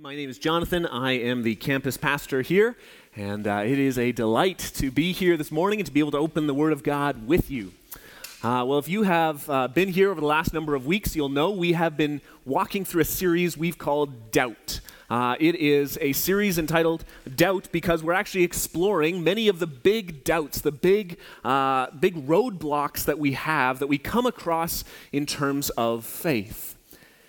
My name is Jonathan. I am the campus pastor here, and uh, it is a delight to be here this morning and to be able to open the Word of God with you. Uh, well, if you have uh, been here over the last number of weeks, you'll know we have been walking through a series we've called Doubt. Uh, it is a series entitled Doubt because we're actually exploring many of the big doubts, the big, uh, big roadblocks that we have that we come across in terms of faith.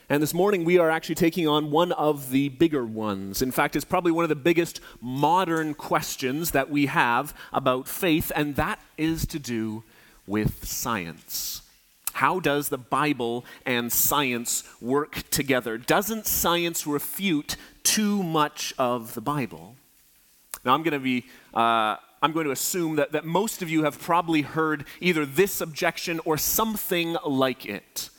And this morning we are actually taking on one of the bigger ones. In fact, it's probably one of the biggest modern questions that we have about faith, and that is to do with science. How does the Bible and science work together? Doesn't science refute too much of the Bible? Now, I'm going to be. Uh, I'm going to assume that, that most of you have probably heard either this objection or something like it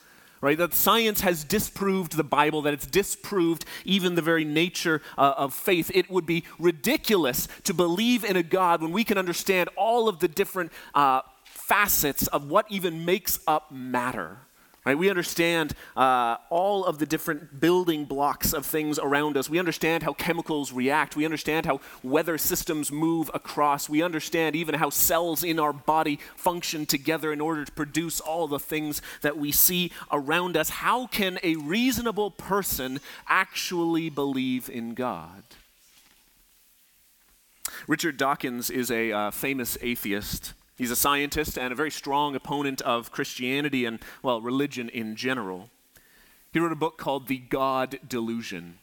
right? That science has disproved the Bible, that it's disproved even the very nature uh, of faith. It would be ridiculous to believe in a God when we can understand all of the different uh, facets of what even makes up matter. Right? We understand uh, all of the different building blocks of things around us. We understand how chemicals react. We understand how weather systems move across. We understand even how cells in our body function together in order to produce all the things that we see around us. How can a reasonable person actually believe in God? Richard Dawkins is a uh, famous atheist. He's a scientist and a very strong opponent of Christianity and, well, religion in general. He wrote a book called The God Delusion,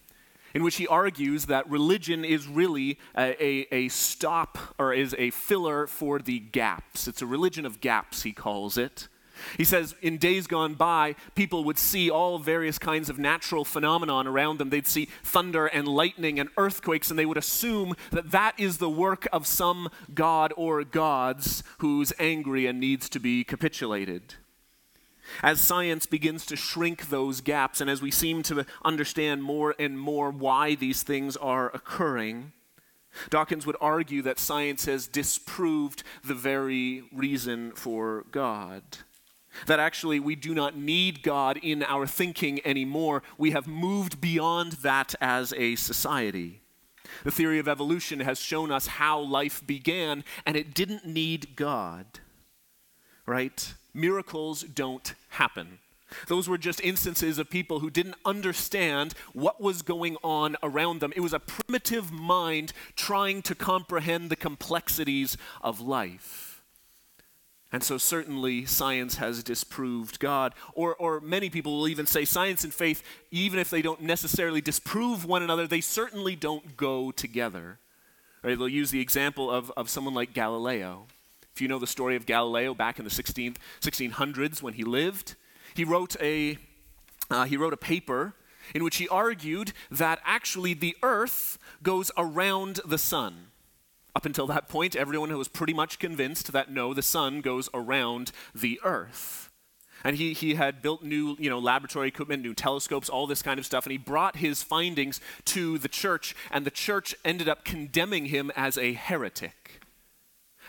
in which he argues that religion is really a, a, a, stop or is a filler for the gaps. It's a religion of gaps, he calls it. He says, in days gone by, people would see all various kinds of natural phenomenon around them. They'd see thunder and lightning and earthquakes, and they would assume that that is the work of some god or gods who's angry and needs to be capitulated. As science begins to shrink those gaps, and as we seem to understand more and more why these things are occurring, Dawkins would argue that science has disproved the very reason for God. That actually we do not need God in our thinking anymore. We have moved beyond that as a society. The theory of evolution has shown us how life began, and it didn't need God. Right? Miracles don't happen. Those were just instances of people who didn't understand what was going on around them. It was a primitive mind trying to comprehend the complexities of life. And so, certainly, science has disproved God. Or, or many people will even say science and faith, even if they don't necessarily disprove one another, they certainly don't go together. Right? They'll use the example of, of someone like Galileo. If you know the story of Galileo back in the 16th, 1600s when he lived, he wrote, a, uh, he wrote a paper in which he argued that actually the earth goes around the sun. Up until that point, everyone was pretty much convinced that no, the sun goes around the earth. And he, he had built new you know, laboratory equipment, new telescopes, all this kind of stuff, and he brought his findings to the church, and the church ended up condemning him as a heretic.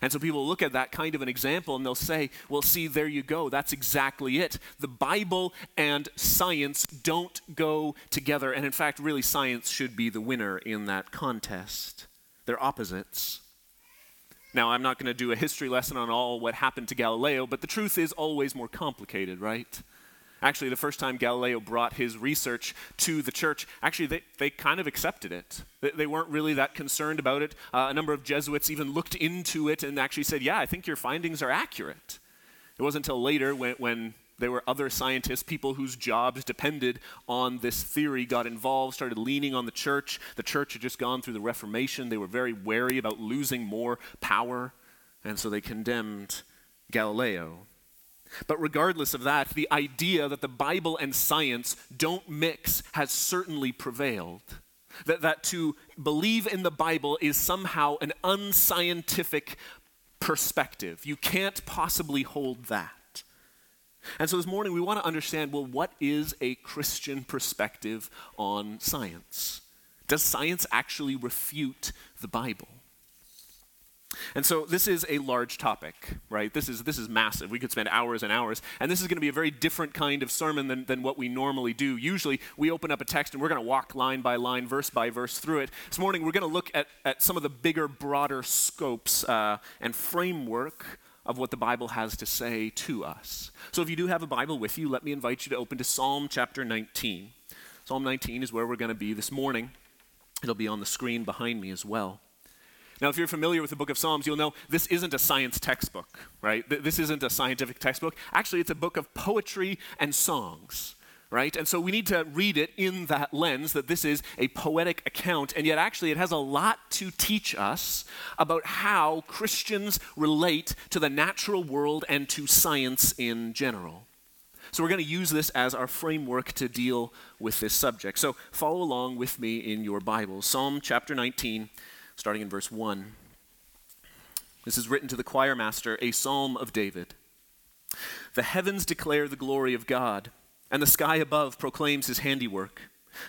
And so people look at that kind of an example and they'll say, well, see, there you go. That's exactly it. The Bible and science don't go together. And in fact, really, science should be the winner in that contest. They're opposites. Now, I'm not going to do a history lesson on all what happened to Galileo, but the truth is always more complicated, right? Actually, the first time Galileo brought his research to the church, actually, they, they kind of accepted it. They, they weren't really that concerned about it. Uh, a number of Jesuits even looked into it and actually said, Yeah, I think your findings are accurate. It wasn't until later when, when there were other scientists, people whose jobs depended on this theory, got involved, started leaning on the church. The church had just gone through the Reformation. They were very wary about losing more power, and so they condemned Galileo. But regardless of that, the idea that the Bible and science don't mix has certainly prevailed. That, that to believe in the Bible is somehow an unscientific perspective. You can't possibly hold that. And so this morning we want to understand well, what is a Christian perspective on science? Does science actually refute the Bible? And so this is a large topic, right? This is, this is massive. We could spend hours and hours. And this is going to be a very different kind of sermon than, than what we normally do. Usually we open up a text and we're going to walk line by line, verse by verse through it. This morning we're going to look at, at some of the bigger, broader scopes uh, and framework of what the Bible has to say to us. So if you do have a Bible with you, let me invite you to open to Psalm chapter 19. Psalm 19 is where we're going to be this morning. It'll be on the screen behind me as well. Now, if you're familiar with the book of Psalms, you'll know this isn't a science textbook, right? This isn't a scientific textbook. Actually, it's a book of poetry and songs, right? And so we need to read it in that lens that this is a poetic account, and yet actually it has a lot to teach us about how Christians relate to the natural world and to science in general. So we're going to use this as our framework to deal with this subject. So follow along with me in your Bible. Psalm chapter 19 starting in verse 1. This is written to the choir master, a psalm of David. The heavens declare the glory of God, and the sky above proclaims his handiwork.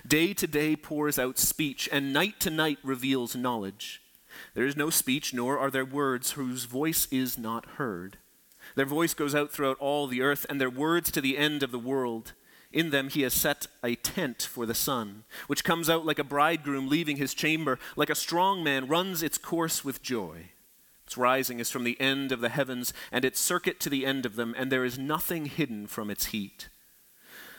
Day to day pours out speech, and night to night reveals knowledge. There is no speech, nor are there words whose voice is not heard. Their voice goes out throughout all the earth, and their words to the end of the world. In them he has set a tent for the sun, which comes out like a bridegroom leaving his chamber, like a strong man runs its course with joy. Its rising is from the end of the heavens, and its circuit to the end of them, and there is nothing hidden from its heat.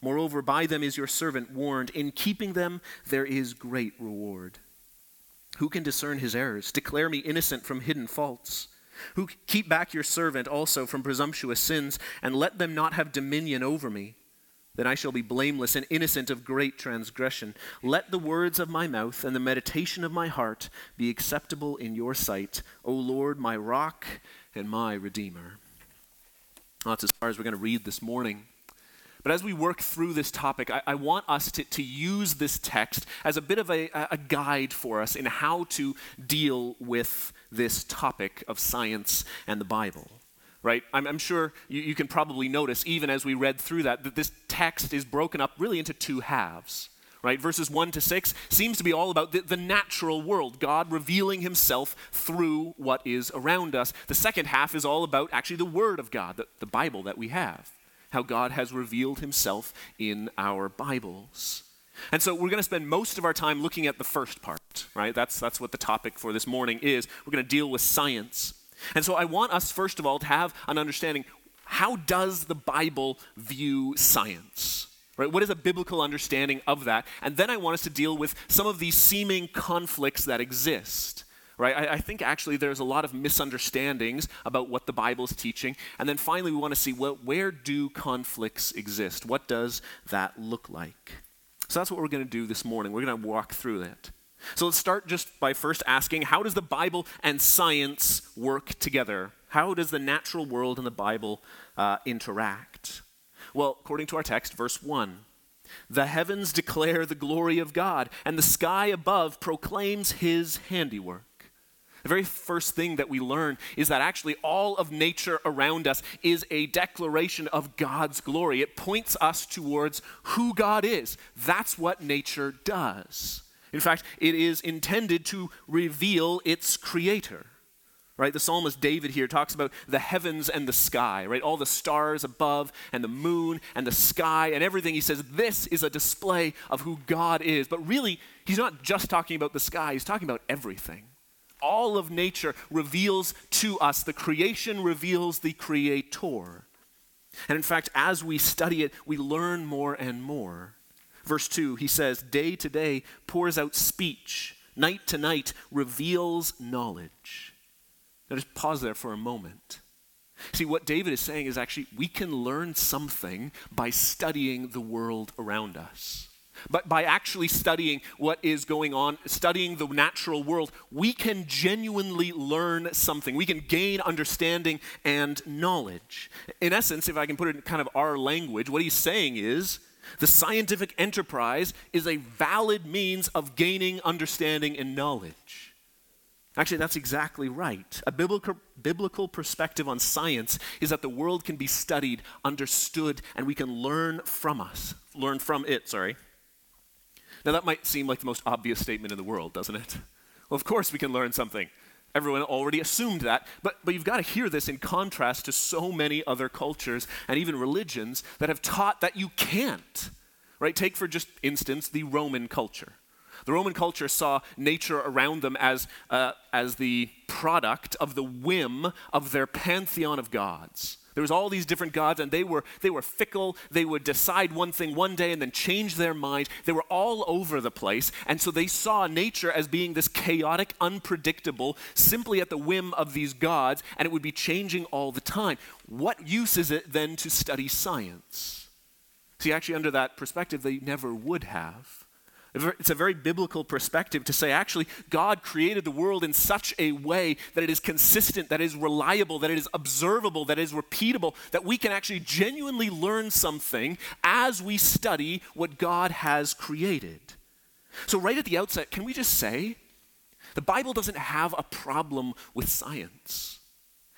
Moreover, by them is your servant warned. In keeping them, there is great reward. Who can discern his errors? Declare me innocent from hidden faults. Who keep back your servant also from presumptuous sins, and let them not have dominion over me. Then I shall be blameless and innocent of great transgression. Let the words of my mouth and the meditation of my heart be acceptable in your sight, O Lord, my rock and my redeemer. That's as far as we're going to read this morning. But as we work through this topic, I, I want us to, to, use this text as a bit of a, a guide for us in how to deal with this topic of science and the Bible right? I'm, I'm sure you, you, can probably notice, even as we read through that, that this text is broken up really into two halves, right? Verses 1 to 6 seems to be all about the, the natural world, God revealing himself through what is around us. The second half is all about actually the Word of God, the, the Bible that we have, how God has revealed himself in our Bibles. And so we're going to spend most of our time looking at the first part, right? That's, that's what the topic for this morning is. We're going to deal with science. And so I want us, first of all, to have an understanding how does the Bible view science? Right? What is a biblical understanding of that? And then I want us to deal with some of these seeming conflicts that exist. Right? I, I think actually there's a lot of misunderstandings about what the Bible is teaching. And then finally, we want to see well, where do conflicts exist? What does that look like? So that's what we're going to do this morning. We're going to walk through that. So let's start just by first asking how does the Bible and science work together? How does the natural world and the Bible uh, interact? Well, according to our text, verse 1 the heavens declare the glory of God, and the sky above proclaims his handiwork. The very first thing that we learn is that actually all of nature around us is a declaration of God's glory. It points us towards who God is. That's what nature does. In fact, it is intended to reveal its creator. Right? The psalmist David here talks about the heavens and the sky, right? All the stars above and the moon and the sky and everything. He says this is a display of who God is. But really, he's not just talking about the sky, he's talking about everything. All of nature reveals to us, the creation reveals the creator. And in fact, as we study it, we learn more and more. Verse 2, he says, Day to day pours out speech, night to night reveals knowledge. Now just pause there for a moment. See, what David is saying is actually we can learn something by studying the world around us. But by actually studying what is going on, studying the natural world, we can genuinely learn something. We can gain understanding and knowledge. In essence, if I can put it in kind of our language, what he's saying is the scientific enterprise is a valid means of gaining understanding and knowledge. Actually, that's exactly right. A biblical, biblical perspective on science is that the world can be studied, understood, and we can learn from us, learn from it, sorry. Now, that might seem like the most obvious statement in the world, doesn't it? Well, of course we can learn something. Everyone already assumed that, but, but you've got to hear this in contrast to so many other cultures and even religions that have taught that you can't. Right? Take, for just instance, the Roman culture. The Roman culture saw nature around them as, uh, as the product of the whim of their pantheon of gods. There was all these different gods, and they were, they were fickle. They would decide one thing one day and then change their mind. They were all over the place. And so they saw nature as being this chaotic, unpredictable, simply at the whim of these gods, and it would be changing all the time. What use is it then to study science? See, actually, under that perspective, they never would have. It's a very biblical perspective to say, actually, God created the world in such a way that it is consistent, that it is reliable, that it is observable, that it is repeatable, that we can actually genuinely learn something as we study what God has created. So, right at the outset, can we just say the Bible doesn't have a problem with science?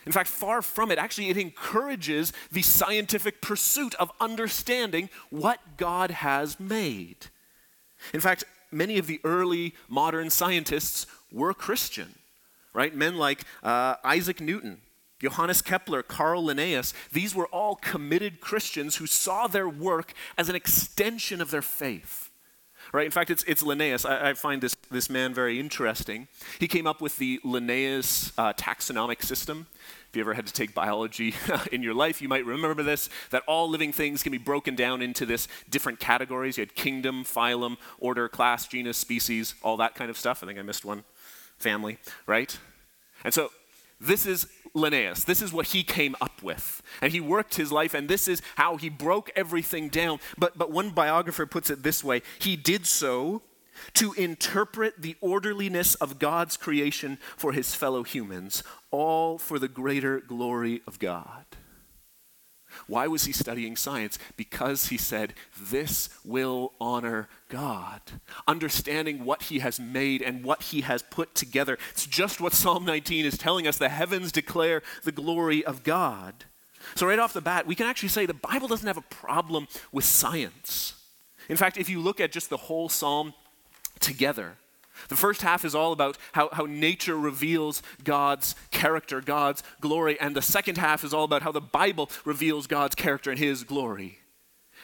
In fact, far from it, actually, it encourages the scientific pursuit of understanding what God has made. In fact, many of the early modern scientists were Christian, right? Men like uh, Isaac Newton, Johannes Kepler, Carl Linnaeus, these were all committed Christians who saw their work as an extension of their faith. Right? In fact, it's, it's Linnaeus. I, I find this, this man very interesting. He came up with the Linnaeus uh, taxonomic system. If you ever had to take biology in your life, you might remember this that all living things can be broken down into this different categories. You had kingdom, phylum, order, class, genus, species, all that kind of stuff. I think I missed one. Family, right? And so this is Linnaeus. This is what he came up with. And he worked his life, and this is how he broke everything down. But, but one biographer puts it this way he did so to interpret the orderliness of God's creation for his fellow humans, all for the greater glory of God. Why was he studying science? Because he said, This will honor God. Understanding what he has made and what he has put together. It's just what Psalm 19 is telling us. The heavens declare the glory of God. So, right off the bat, we can actually say the Bible doesn't have a problem with science. In fact, if you look at just the whole psalm together, the first half is all about how, how nature reveals God's character, God's glory, and the second half is all about how the Bible reveals God's character and His glory.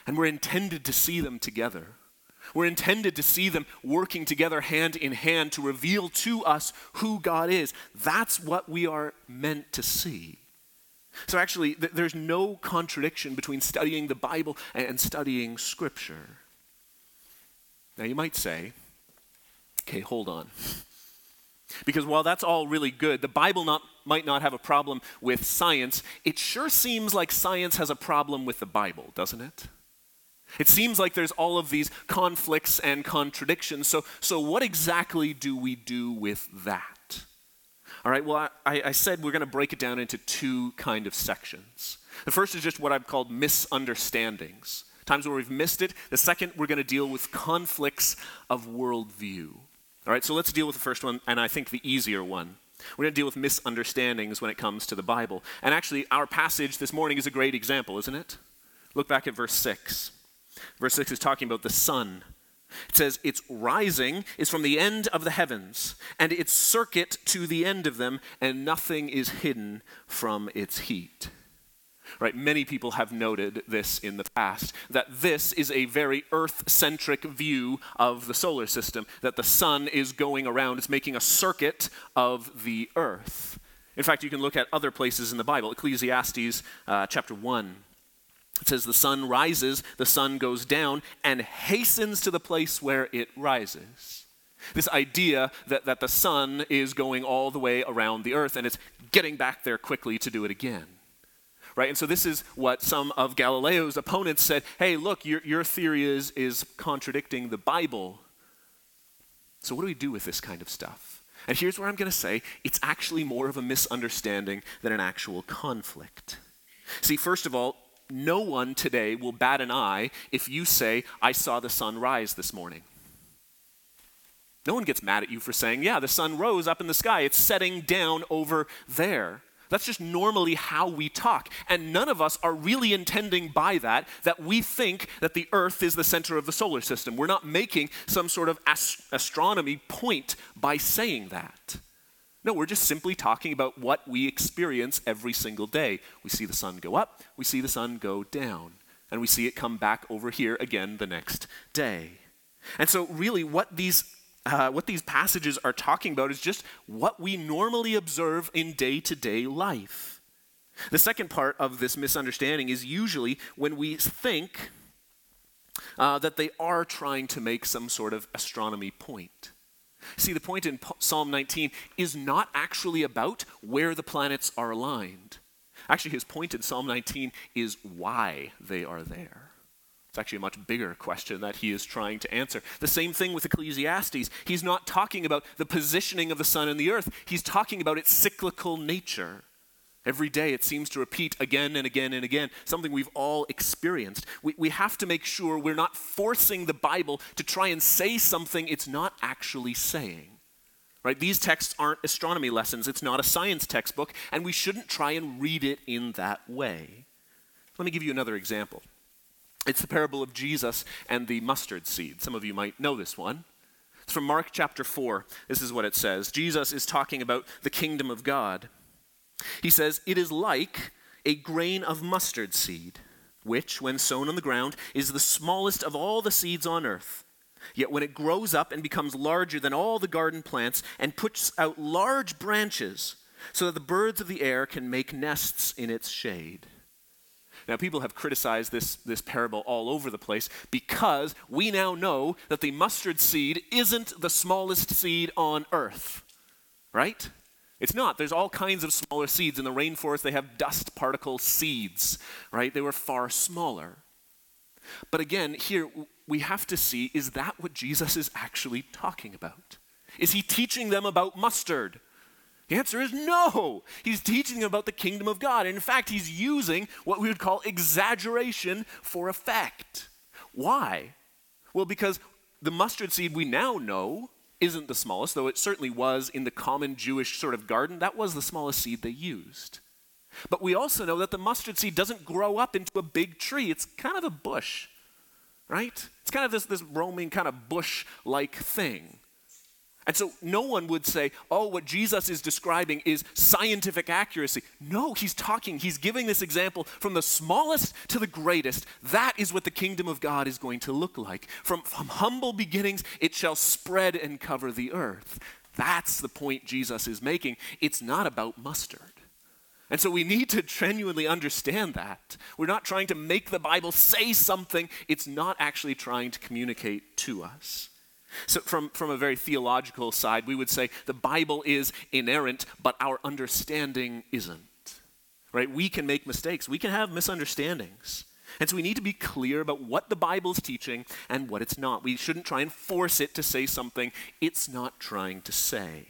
And we're intended to see them together. We're intended to see them working together hand in hand to reveal to us who God is. That's what we are meant to see. So, actually, th- there's no contradiction between studying the Bible and studying Scripture. Now, you might say, okay, hold on. Because while that's all really good, the Bible not, might not have a problem with science. It sure seems like science has a problem with the Bible, doesn't it? It seems like there's all of these conflicts and contradictions. So, so what exactly do we do with that? All right, well, I, I said we're going to break it down into two kind of sections. The first is just what I've called misunderstandings, times where we've missed it. The second, we're going to deal with conflicts of worldview. All right, so let's deal with the first one, and I think the easier one. We're going to deal with misunderstandings when it comes to the Bible. And actually, our passage this morning is a great example, isn't it? Look back at verse 6. Verse 6 is talking about the sun. It says, Its rising is from the end of the heavens, and its circuit to the end of them, and nothing is hidden from its heat. Right? Many people have noted this in the past that this is a very earth centric view of the solar system, that the sun is going around, it's making a circuit of the earth. In fact, you can look at other places in the Bible. Ecclesiastes uh, chapter 1. It says, The sun rises, the sun goes down, and hastens to the place where it rises. This idea that, that the sun is going all the way around the earth and it's getting back there quickly to do it again. Right? And so this is what some of Galileo's opponents said hey, look, your, your theory is, is contradicting the Bible. So, what do we do with this kind of stuff? And here's where I'm going to say it's actually more of a misunderstanding than an actual conflict. See, first of all, no one today will bat an eye if you say, I saw the sun rise this morning. No one gets mad at you for saying, Yeah, the sun rose up in the sky. It's setting down over there. That's just normally how we talk. And none of us are really intending by that that we think that the earth is the center of the solar system. We're not making some sort of ast- astronomy point by saying that. No, we're just simply talking about what we experience every single day. We see the sun go up, we see the sun go down, and we see it come back over here again the next day. And so, really, what these uh, what these passages are talking about is just what we normally observe in day to day life. The second part of this misunderstanding is usually when we think uh, that they are trying to make some sort of astronomy point. See, the point in Psalm 19 is not actually about where the planets are aligned. Actually, his point in Psalm 19 is why they are there. It's actually a much bigger question that he is trying to answer. The same thing with Ecclesiastes. He's not talking about the positioning of the sun and the earth, he's talking about its cyclical nature. Every day it seems to repeat again and again and again, something we've all experienced. We, we have to make sure we're not forcing the Bible to try and say something it's not actually saying. Right? These texts aren't astronomy lessons, it's not a science textbook, and we shouldn't try and read it in that way. Let me give you another example. It's the parable of Jesus and the mustard seed. Some of you might know this one. It's from Mark chapter 4. This is what it says Jesus is talking about the kingdom of God. He says, It is like a grain of mustard seed, which, when sown on the ground, is the smallest of all the seeds on earth. Yet when it grows up and becomes larger than all the garden plants and puts out large branches, so that the birds of the air can make nests in its shade. Now, people have criticized this, this parable all over the place because we now know that the mustard seed isn't the smallest seed on earth, right? It's not. There's all kinds of smaller seeds. In the rainforest, they have dust particle seeds, right? They were far smaller. But again, here we have to see is that what Jesus is actually talking about? Is he teaching them about mustard? The answer is no. He's teaching them about the kingdom of God. And in fact, he's using what we would call exaggeration for effect. Why? Well, because the mustard seed we now know isn't the smallest, though it certainly was in the common Jewish sort of garden. That was the smallest seed they used. But we also know that the mustard seed doesn't grow up into a big tree, it's kind of a bush, right? It's kind of this, this roaming, kind of bush like thing. And so no one would say, oh, what Jesus is describing is scientific accuracy. No, he's talking, he's giving this example from the smallest to the greatest. That is what the kingdom of God is going to look like. From, from humble beginnings, it shall spread and cover the earth. That's the point Jesus is making. It's not about mustard. And so we need to genuinely understand that. We're not trying to make the Bible say something, it's not actually trying to communicate to us. So, from, from a very theological side, we would say the Bible is inerrant, but our understanding isn't. Right? We can make mistakes, we can have misunderstandings. And so we need to be clear about what the Bible is teaching and what it's not. We shouldn't try and force it to say something it's not trying to say.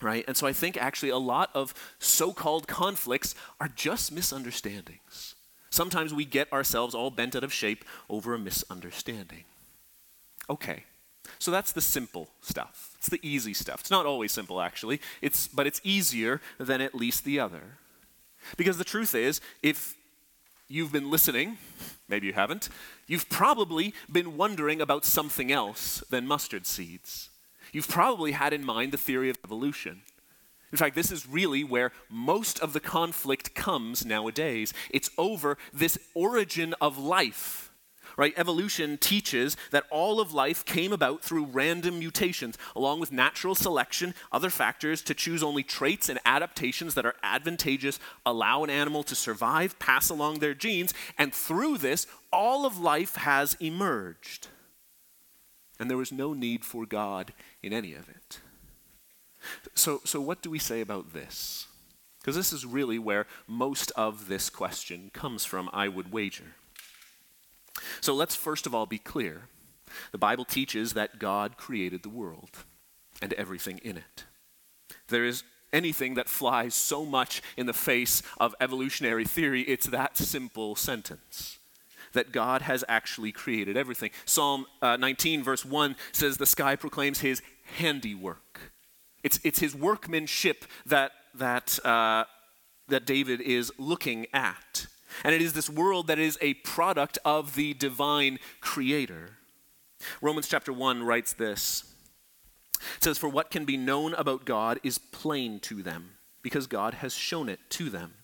Right? And so I think actually a lot of so called conflicts are just misunderstandings. Sometimes we get ourselves all bent out of shape over a misunderstanding. Okay, so that's the simple stuff. It's the easy stuff. It's not always simple, actually, it's, but it's easier than at least the other. Because the truth is, if you've been listening, maybe you haven't, you've probably been wondering about something else than mustard seeds. You've probably had in mind the theory of evolution. In fact, this is really where most of the conflict comes nowadays. It's over this origin of life right? Evolution teaches that all of life came about through random mutations, along with natural selection, other factors to choose only traits and adaptations that are advantageous, allow an animal to survive, pass along their genes, and through this, all of life has emerged. And there was no need for God in any of it. So, so what do we say about this? Because this is really where most of this question comes from, I would wager. So let's first of all be clear. The Bible teaches that God created the world and everything in it. There is anything that flies so much in the face of evolutionary theory, it's that simple sentence that God has actually created everything. Psalm uh, 19, verse 1 says, The sky proclaims his handiwork. It's, it's his workmanship that, that, uh, that David is looking at. And it is this world that is a product of the divine creator. Romans chapter 1 writes this it says, For what can be known about God is plain to them, because God has shown it to them.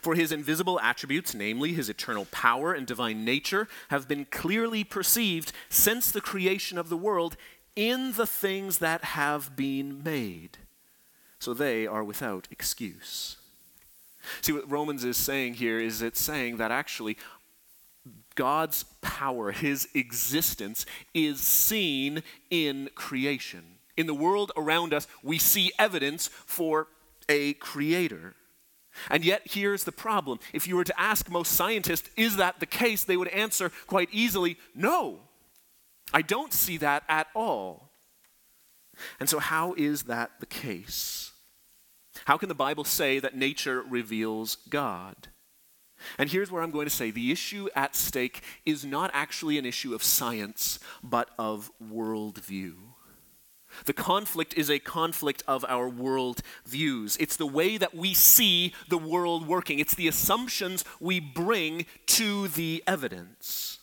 For his invisible attributes, namely his eternal power and divine nature, have been clearly perceived since the creation of the world in the things that have been made. So they are without excuse. See, what Romans is saying here is it's saying that actually God's power, his existence, is seen in creation in the world around us, we see evidence for a creator. And yet, here's the problem. If you were to ask most scientists, is that the case, they would answer quite easily, no. I don't see that at all. And so, how is that the case? How can the Bible say that nature reveals God? And here's where I'm going to say the issue at stake is not actually an issue of science, but of worldview. The conflict is a conflict of our world views. It's the way that we see the world working, it's the assumptions we bring to the evidence.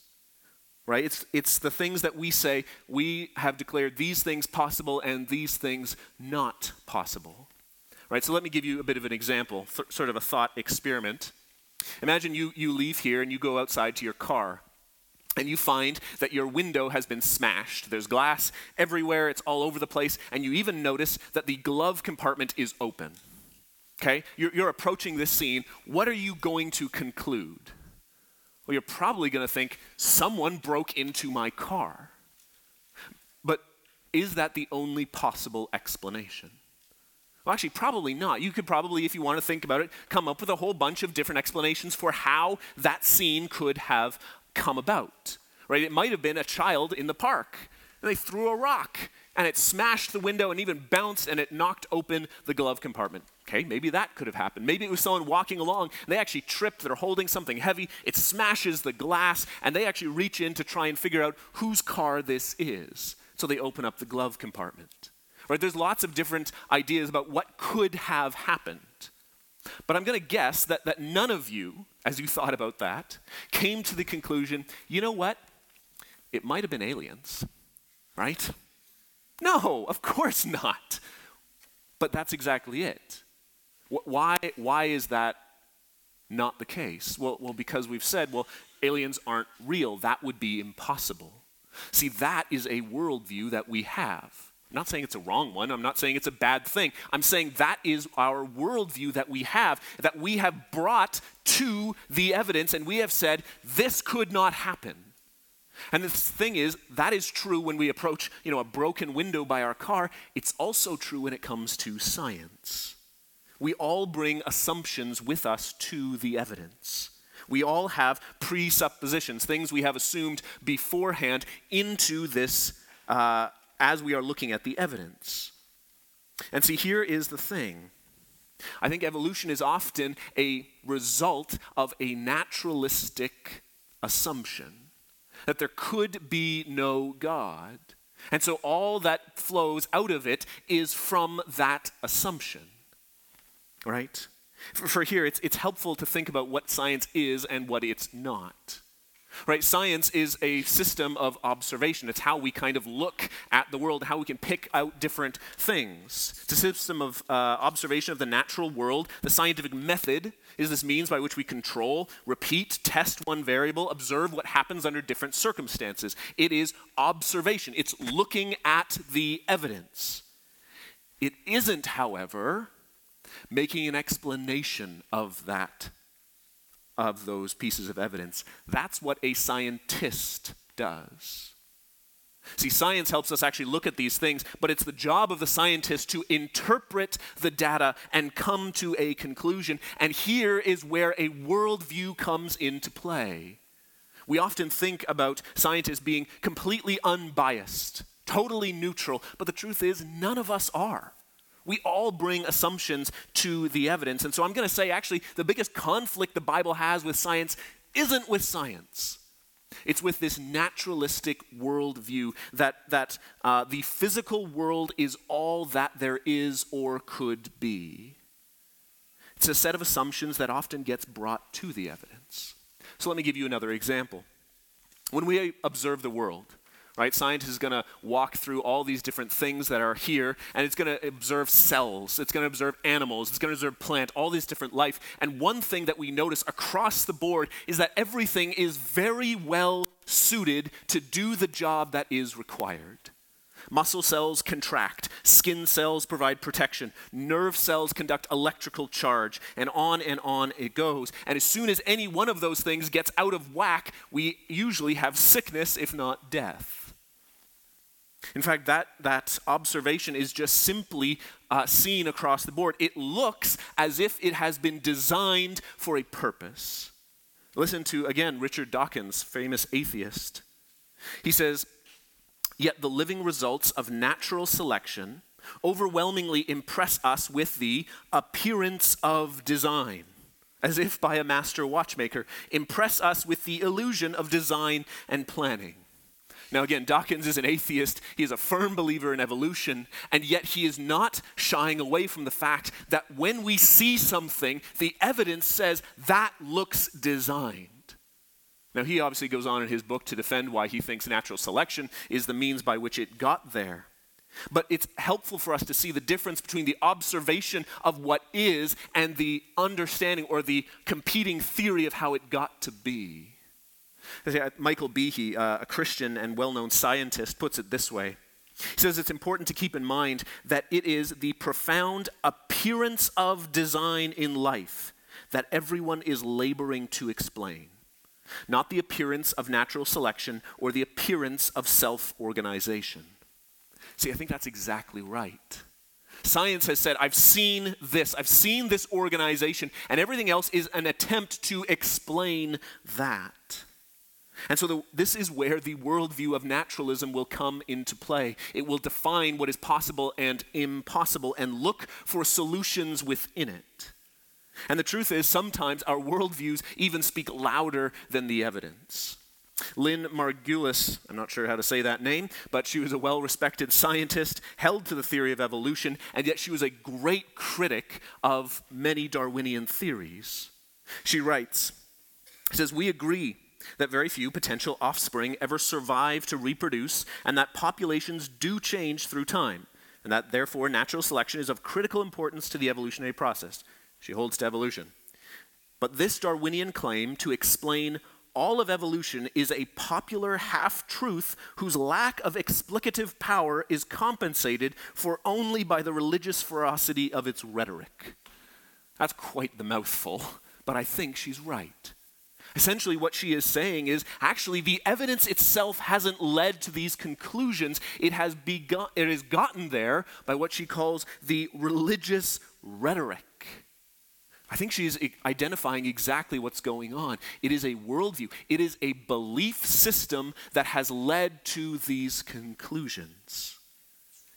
Right? It's, it's the things that we say, we have declared these things possible and these things not possible. Right? So let me give you a bit of an example, th- sort of a thought experiment. Imagine you, you leave here and you go outside to your car and you find that your window has been smashed. There's glass everywhere, it's all over the place, and you even notice that the glove compartment is open. Okay? You're, you're approaching this scene. What are you going to conclude? Well, you're probably going to think, someone broke into my car. But is that the only possible explanation? Well, actually, probably not. You could probably, if you want to think about it, come up with a whole bunch of different explanations for how that scene could have come about, right? It might have been a child in the park, and they threw a rock, and it smashed the window and even bounced, and it knocked open the glove compartment. Okay, maybe that could have happened. Maybe it was someone walking along, they actually tripped, they're holding something heavy, it smashes the glass, and they actually reach in to try and figure out whose car this is. So they open up the glove compartment. Right? There's lots of different ideas about what could have happened. But I'm going to guess that, that none of you as you thought about that, came to the conclusion you know what? It might have been aliens, right? No, of course not. But that's exactly it. Why, why is that not the case? Well, well, because we've said, well, aliens aren't real. That would be impossible. See, that is a worldview that we have. I'm not saying it's a wrong one. I'm not saying it's a bad thing. I'm saying that is our worldview that we have, that we have brought to the evidence, and we have said, this could not happen. And the thing is, that is true when we approach, you know, a broken window by our car. It's also true when it comes to science. We all bring assumptions with us to the evidence. We all have presuppositions, things we have assumed beforehand into this uh, as we are looking at the evidence. And see, here is the thing. I think evolution is often a result of a naturalistic assumption that there could be no God. And so all that flows out of it is from that assumption. Right? For, for here, it's, it's helpful to think about what science is and what it's not. Right? Science is a system of observation. It's how we kind of look at the world, how we can pick out different things. It's a system of uh, observation of the natural world. The scientific method is this means by which we control, repeat, test one variable, observe what happens under different circumstances. It is observation, it's looking at the evidence. It isn't, however, making an explanation of that of those pieces of evidence. That's what a scientist does. See, science helps us actually look at these things, but it's the job of the scientist to interpret the data and come to a conclusion. And here is where a worldview comes into play. We often think about scientists being completely unbiased, totally neutral, but the truth is, none of us are. We all bring assumptions to the evidence. And so I'm going to say actually, the biggest conflict the Bible has with science isn't with science. It's with this naturalistic worldview that, that uh, the physical world is all that there is or could be. It's a set of assumptions that often gets brought to the evidence. So let me give you another example. When we observe the world, right? Science is going to walk through all these different things that are here, and it's going to observe cells, it's going to observe animals, it's going to observe plant, all these different life. And one thing that we notice across the board is that everything is very well suited to do the job that is required. Muscle cells contract, skin cells provide protection, nerve cells conduct electrical charge, and on and on it goes. And as soon as any one of those things gets out of whack, we usually have sickness, if not death. In fact, that, that observation is just simply uh, seen across the board. It looks as if it has been designed for a purpose. Listen to, again, Richard Dawkins, famous atheist. He says, Yet the living results of natural selection overwhelmingly impress us with the appearance of design, as if by a master watchmaker, impress us with the illusion of design and planning. Now, again, Dawkins is an atheist. He is a firm believer in evolution, and yet he is not shying away from the fact that when we see something, the evidence says that looks designed. Now, he obviously goes on in his book to defend why he thinks natural selection is the means by which it got there. But it's helpful for us to see the difference between the observation of what is and the understanding or the competing theory of how it got to be. Michael Behe, uh, a Christian and well known scientist, puts it this way. He says it's important to keep in mind that it is the profound appearance of design in life that everyone is laboring to explain, not the appearance of natural selection or the appearance of self organization. See, I think that's exactly right. Science has said, I've seen this, I've seen this organization, and everything else is an attempt to explain that. And so, the, this is where the worldview of naturalism will come into play. It will define what is possible and impossible and look for solutions within it. And the truth is, sometimes our worldviews even speak louder than the evidence. Lynn Margulis, I'm not sure how to say that name, but she was a well respected scientist, held to the theory of evolution, and yet she was a great critic of many Darwinian theories. She writes, says, We agree that very few potential offspring ever survive to reproduce, and that populations do change through time, and that therefore natural selection is of critical importance to the evolutionary process. She holds to evolution. But this Darwinian claim to explain all of evolution is a popular half truth whose lack of explicative power is compensated for only by the religious ferocity of its rhetoric. That's quite the mouthful, but I think she's right. Essentially, what she is saying is actually the evidence itself hasn't led to these conclusions. It has, begun, it has gotten there by what she calls the religious rhetoric. I think she is identifying exactly what's going on. It is a worldview, it is a belief system that has led to these conclusions.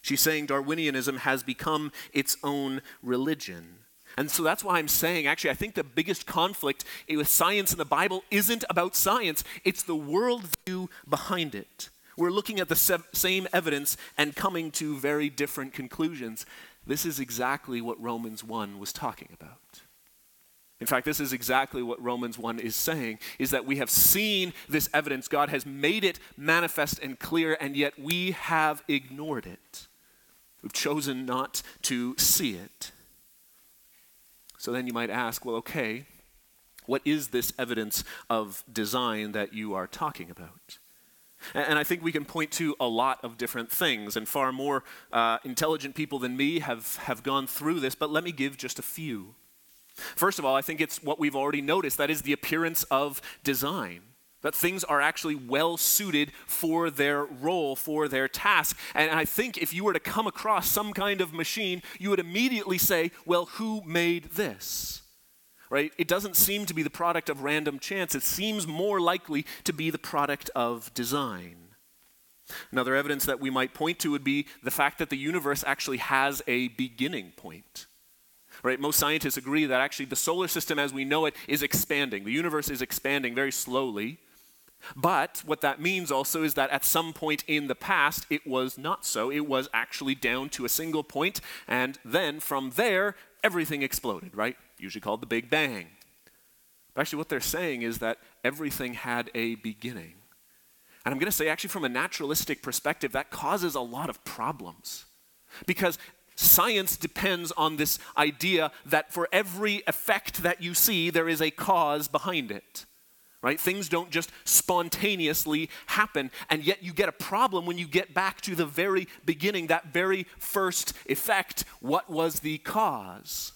She's saying Darwinianism has become its own religion. And so that's why I'm saying, actually, I think the biggest conflict with science in the Bible isn't about science, it's the worldview behind it. We're looking at the same evidence and coming to very different conclusions. This is exactly what Romans 1 was talking about. In fact, this is exactly what Romans 1 is saying is that we have seen this evidence. God has made it manifest and clear, and yet we have ignored it. We've chosen not to see it. So then you might ask, well, okay, what is this evidence of design that you are talking about? And I think we can point to a lot of different things, and far more uh, intelligent people than me have, have gone through this, but let me give just a few. First of all, I think it's what we've already noticed that is the appearance of design. That things are actually well suited for their role, for their task. And I think if you were to come across some kind of machine, you would immediately say, well, who made this? Right? It doesn't seem to be the product of random chance. It seems more likely to be the product of design. Another evidence that we might point to would be the fact that the universe actually has a beginning point. Right? Most scientists agree that actually the solar system as we know it is expanding. The universe is expanding very slowly. But what that means also is that at some point in the past, it was not so. It was actually down to a single point, and then from there, everything exploded, right? Usually called the Big Bang. But actually, what they're saying is that everything had a beginning. And I'm going to say, actually, from a naturalistic perspective, that causes a lot of problems. Because science depends on this idea that for every effect that you see, there is a cause behind it right? Things don't just spontaneously happen, and yet you get a problem when you get back to the very beginning, that very first effect. What was the cause?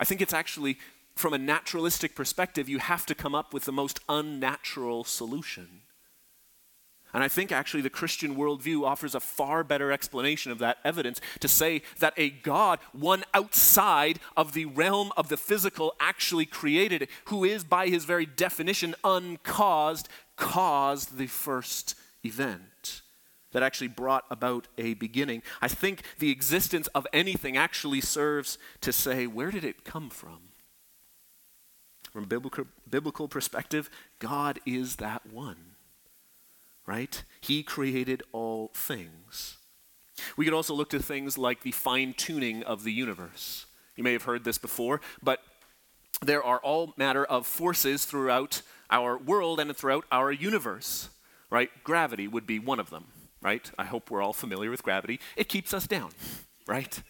I think it's actually, from a naturalistic perspective, you have to come up with the most unnatural solution. And I think actually the Christian worldview offers a far better explanation of that evidence to say that a God, one outside of the realm of the physical, actually created it, who is by his very definition uncaused, caused the first event that actually brought about a beginning. I think the existence of anything actually serves to say, where did it come from? From biblical, biblical perspective, God is that one right? He created all things. We could also look to things like the fine tuning of the universe. You may have heard this before, but there are all matter of forces throughout our world and throughout our universe, right? Gravity would be one of them, right? I hope we're all familiar with gravity. It keeps us down, right?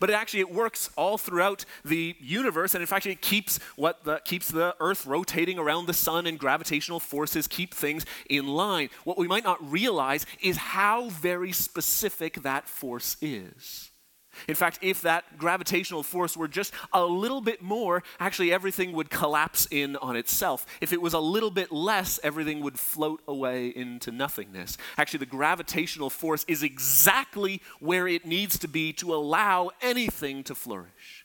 But it actually it works all throughout the universe, and in fact, it keeps what the, keeps the Earth rotating around the sun, and gravitational forces keep things in line. What we might not realize is how very specific that force is. In fact, if that gravitational force were just a little bit more, actually everything would collapse in on itself. If it was a little bit less, everything would float away into nothingness. Actually, the gravitational force is exactly where it needs to be to allow anything to flourish.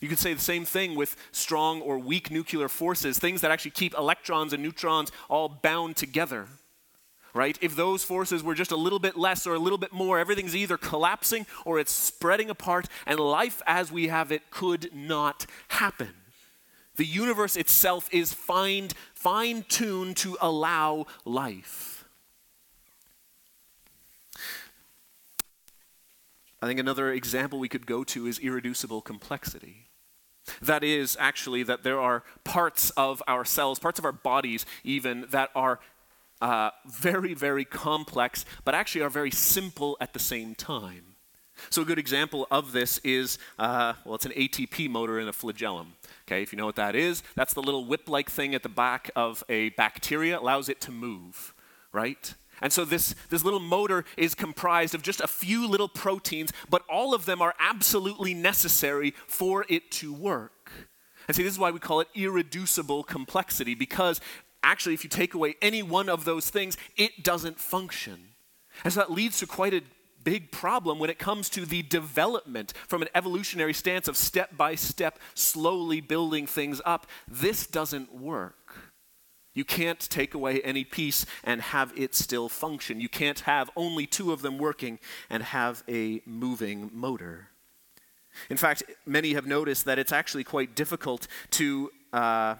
You could say the same thing with strong or weak nuclear forces, things that actually keep electrons and neutrons all bound together right? If those forces were just a little bit less or a little bit more, everything's either collapsing or it's spreading apart, and life as we have it could not happen. The universe itself is fine, fine-tuned to allow life. I think another example we could go to is irreducible complexity. That is actually that there are parts of ourselves, parts of our bodies even, that are uh, very, very complex, but actually are very simple at the same time. So, a good example of this is uh, well, it's an ATP motor in a flagellum. Okay, if you know what that is, that's the little whip like thing at the back of a bacteria, allows it to move, right? And so this, this little motor is comprised of just a few little proteins, but all of them are absolutely necessary for it to work. And see, this is why we call it irreducible complexity, because actually, if you take away any one of those things, it doesn't function. And so that leads to quite a big problem when it comes to the development from an evolutionary stance of step by step, slowly building things up. This doesn't work. You can't take away any piece and have it still function. You can't have only two of them working and have a moving motor. In fact, many have noticed that it's actually quite difficult to uh,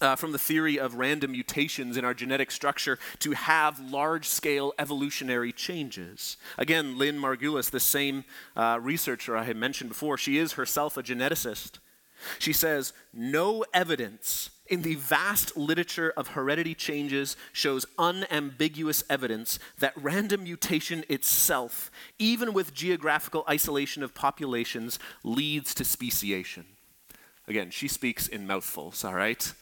uh, from the theory of random mutations in our genetic structure to have large scale evolutionary changes. Again, Lynn Margulis, the same uh, researcher I had mentioned before, she is herself a geneticist. She says, No evidence in the vast literature of heredity changes shows unambiguous evidence that random mutation itself, even with geographical isolation of populations, leads to speciation. Again, she speaks in mouthfuls, all right?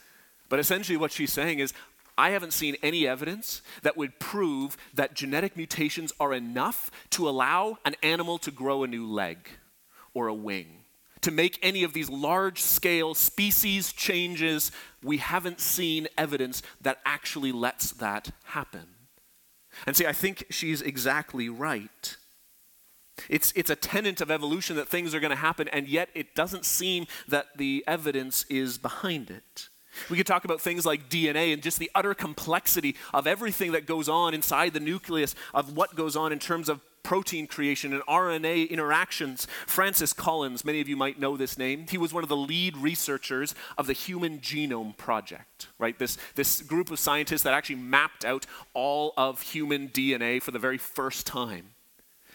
But essentially, what she's saying is, I haven't seen any evidence that would prove that genetic mutations are enough to allow an animal to grow a new leg or a wing, to make any of these large scale species changes, we haven't seen evidence that actually lets that happen. And see, I think she's exactly right. It's, it's a tenet of evolution that things are going to happen, and yet it doesn't seem that the evidence is behind it. We could talk about things like DNA and just the utter complexity of everything that goes on inside the nucleus of what goes on in terms of protein creation and RNA interactions. Francis Collins, many of you might know this name, he was one of the lead researchers of the Human Genome Project, right? This, this group of scientists that actually mapped out all of human DNA for the very first time.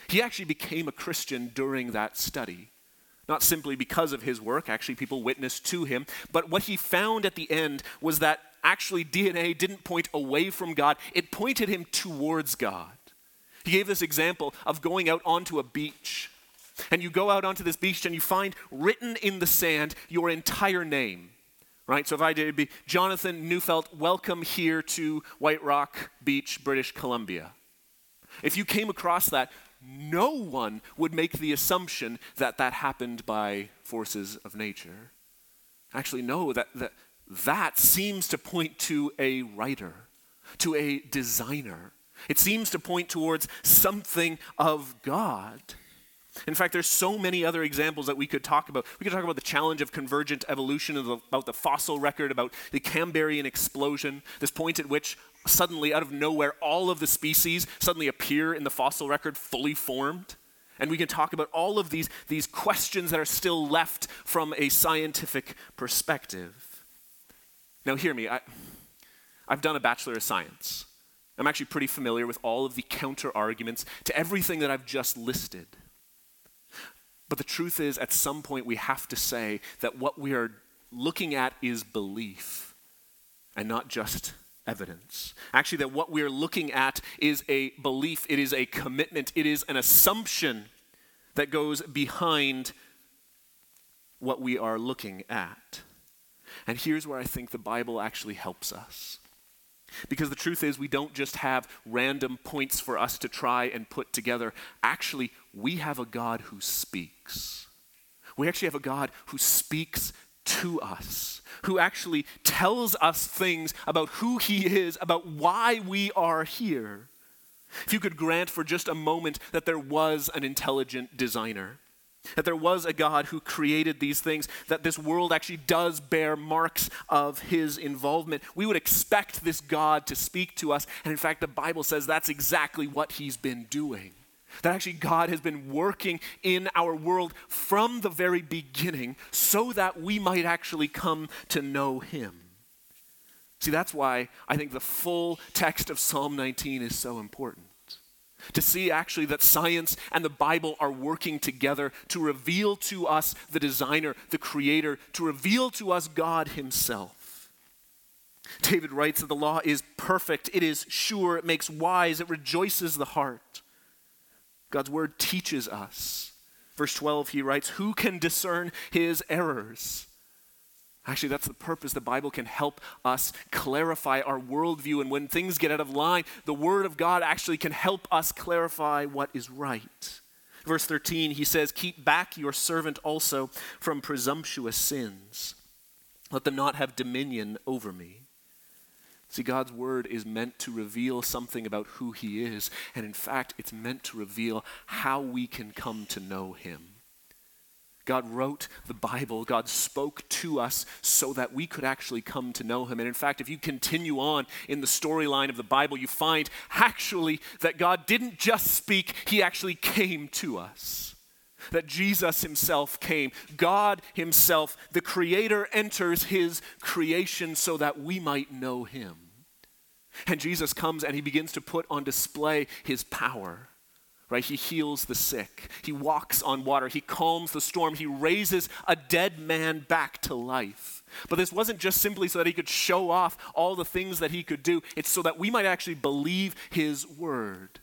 He actually became a Christian during that study. Not simply because of his work, actually, people witnessed to him, but what he found at the end was that actually DNA didn't point away from God, it pointed him towards God. He gave this example of going out onto a beach. And you go out onto this beach and you find written in the sand your entire name. Right? So if I did, it'd be Jonathan Neufeld, welcome here to White Rock Beach, British Columbia. If you came across that, no one would make the assumption that that happened by forces of nature. Actually, no, that, that, that seems to point to a writer, to a designer. It seems to point towards something of God. In fact, there's so many other examples that we could talk about. We could talk about the challenge of convergent evolution, about the fossil record, about the Cambrian explosion, this point at which suddenly, out of nowhere, all of the species suddenly appear in the fossil record fully formed. And we can talk about all of these, these questions that are still left from a scientific perspective. Now, hear me. I, I've done a Bachelor of Science. I'm actually pretty familiar with all of the counter arguments to everything that I've just listed. But the truth is, at some point, we have to say that what we are looking at is belief and not just evidence. Actually, that what we're looking at is a belief, it is a commitment, it is an assumption that goes behind what we are looking at. And here's where I think the Bible actually helps us. Because the truth is, we don't just have random points for us to try and put together. Actually, we have a God who speaks. We actually have a God who speaks to us, who actually tells us things about who he is, about why we are here. If you could grant for just a moment that there was an intelligent designer, that there was a God who created these things, that this world actually does bear marks of his involvement, we would expect this God to speak to us. And in fact, the Bible says that's exactly what he's been doing. That actually God has been working in our world from the very beginning so that we might actually come to know Him. See, that's why I think the full text of Psalm 19 is so important. To see actually that science and the Bible are working together to reveal to us the designer, the creator, to reveal to us God Himself. David writes that the law is perfect, it is sure, it makes wise, it rejoices the heart. God's word teaches us. Verse 12, he writes, Who can discern his errors? Actually, that's the purpose. The Bible can help us clarify our worldview. And when things get out of line, the Word of God actually can help us clarify what is right. Verse 13, he says, Keep back your servant also from presumptuous sins. Let them not have dominion over me. See, God's word is meant to reveal something about who He is, and in fact, it's meant to reveal how we can come to know Him. God wrote the Bible, God spoke to us so that we could actually come to know Him. And in fact, if you continue on in the storyline of the Bible, you find actually that God didn't just speak, He actually came to us that Jesus himself came. God himself, the Creator, enters his creation so that we might know him. And Jesus comes and he begins to put on display his power. Right? He heals the sick. He walks on water. He calms the storm. He raises a dead man back to life. But this wasn't just simply so that he could show off all the things that he could do, it's so that we might actually believe his word.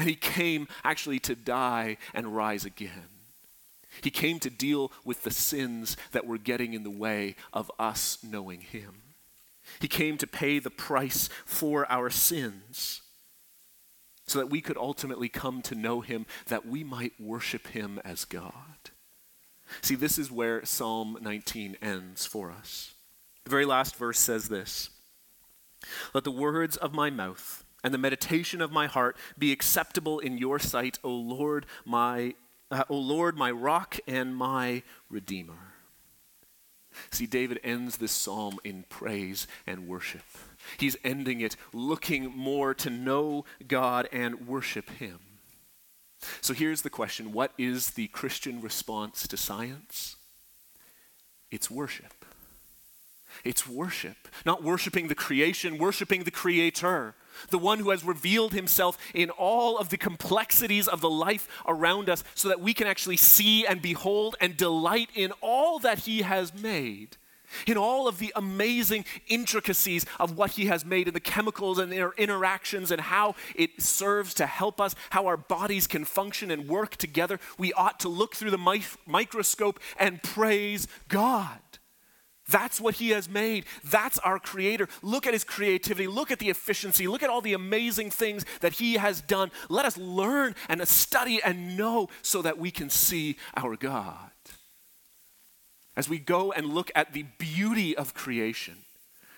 And he came actually to die and rise again. He came to deal with the sins that were getting in the way of us knowing him. He came to pay the price for our sins so that we could ultimately come to know him, that we might worship him as God. See, this is where Psalm 19 ends for us. The very last verse says this Let the words of my mouth and the meditation of my heart be acceptable in your sight, O Lord, my, uh, o Lord, my rock and my redeemer. See, David ends this psalm in praise and worship. He's ending it looking more to know God and worship Him. So here's the question What is the Christian response to science? It's worship. It's worship. Not worshiping the creation, worshiping the Creator, the one who has revealed himself in all of the complexities of the life around us so that we can actually see and behold and delight in all that He has made in all of the amazing intricacies of what he has made in the chemicals and their interactions and how it serves to help us, how our bodies can function and work together, we ought to look through the mi- microscope and praise God. That's what he has made. That's our creator. Look at his creativity. Look at the efficiency. Look at all the amazing things that he has done. Let us learn and study and know so that we can see our God as we go and look at the beauty of creation,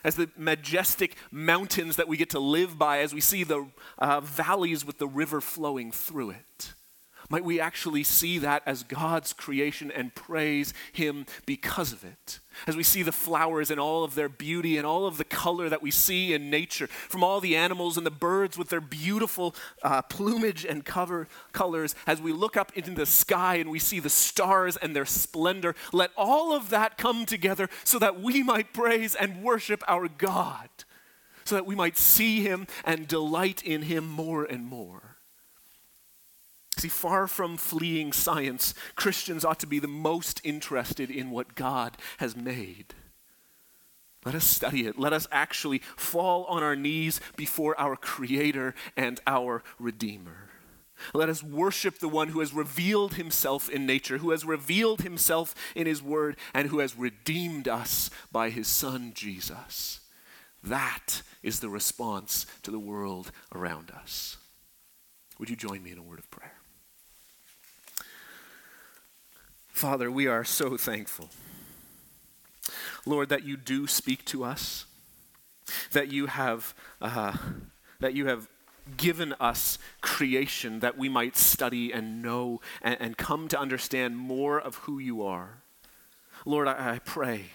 as the majestic mountains that we get to live by, as we see the uh, valleys with the river flowing through it. Might we actually see that as God's creation and praise Him because of it? As we see the flowers and all of their beauty and all of the color that we see in nature, from all the animals and the birds with their beautiful uh, plumage and cover colors, as we look up into the sky and we see the stars and their splendor, let all of that come together so that we might praise and worship our God, so that we might see Him and delight in Him more and more. See, far from fleeing science, Christians ought to be the most interested in what God has made. Let us study it. Let us actually fall on our knees before our Creator and our Redeemer. Let us worship the one who has revealed himself in nature, who has revealed himself in his word, and who has redeemed us by his Son, Jesus. That is the response to the world around us. Would you join me in a word of prayer? Father, we are so thankful. Lord, that you do speak to us, that you have, uh, that you have given us creation that we might study and know and, and come to understand more of who you are. Lord, I, I pray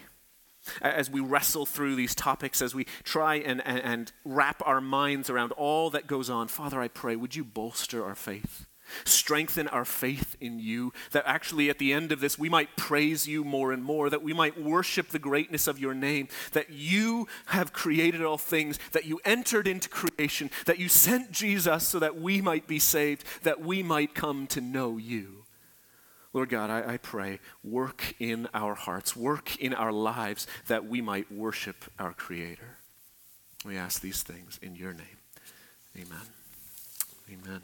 as we wrestle through these topics, as we try and, and, and, wrap our minds around all that goes on, Father, I pray, would you bolster our faith? Strengthen our faith in you, that actually at the end of this we might praise you more and more, that we might worship the greatness of your name, that you have created all things, that you entered into creation, that you sent Jesus so that we might be saved, that we might come to know you. Lord God, I, I pray, work in our hearts, work in our lives, that we might worship our Creator. We ask these things in your name. Amen. Amen.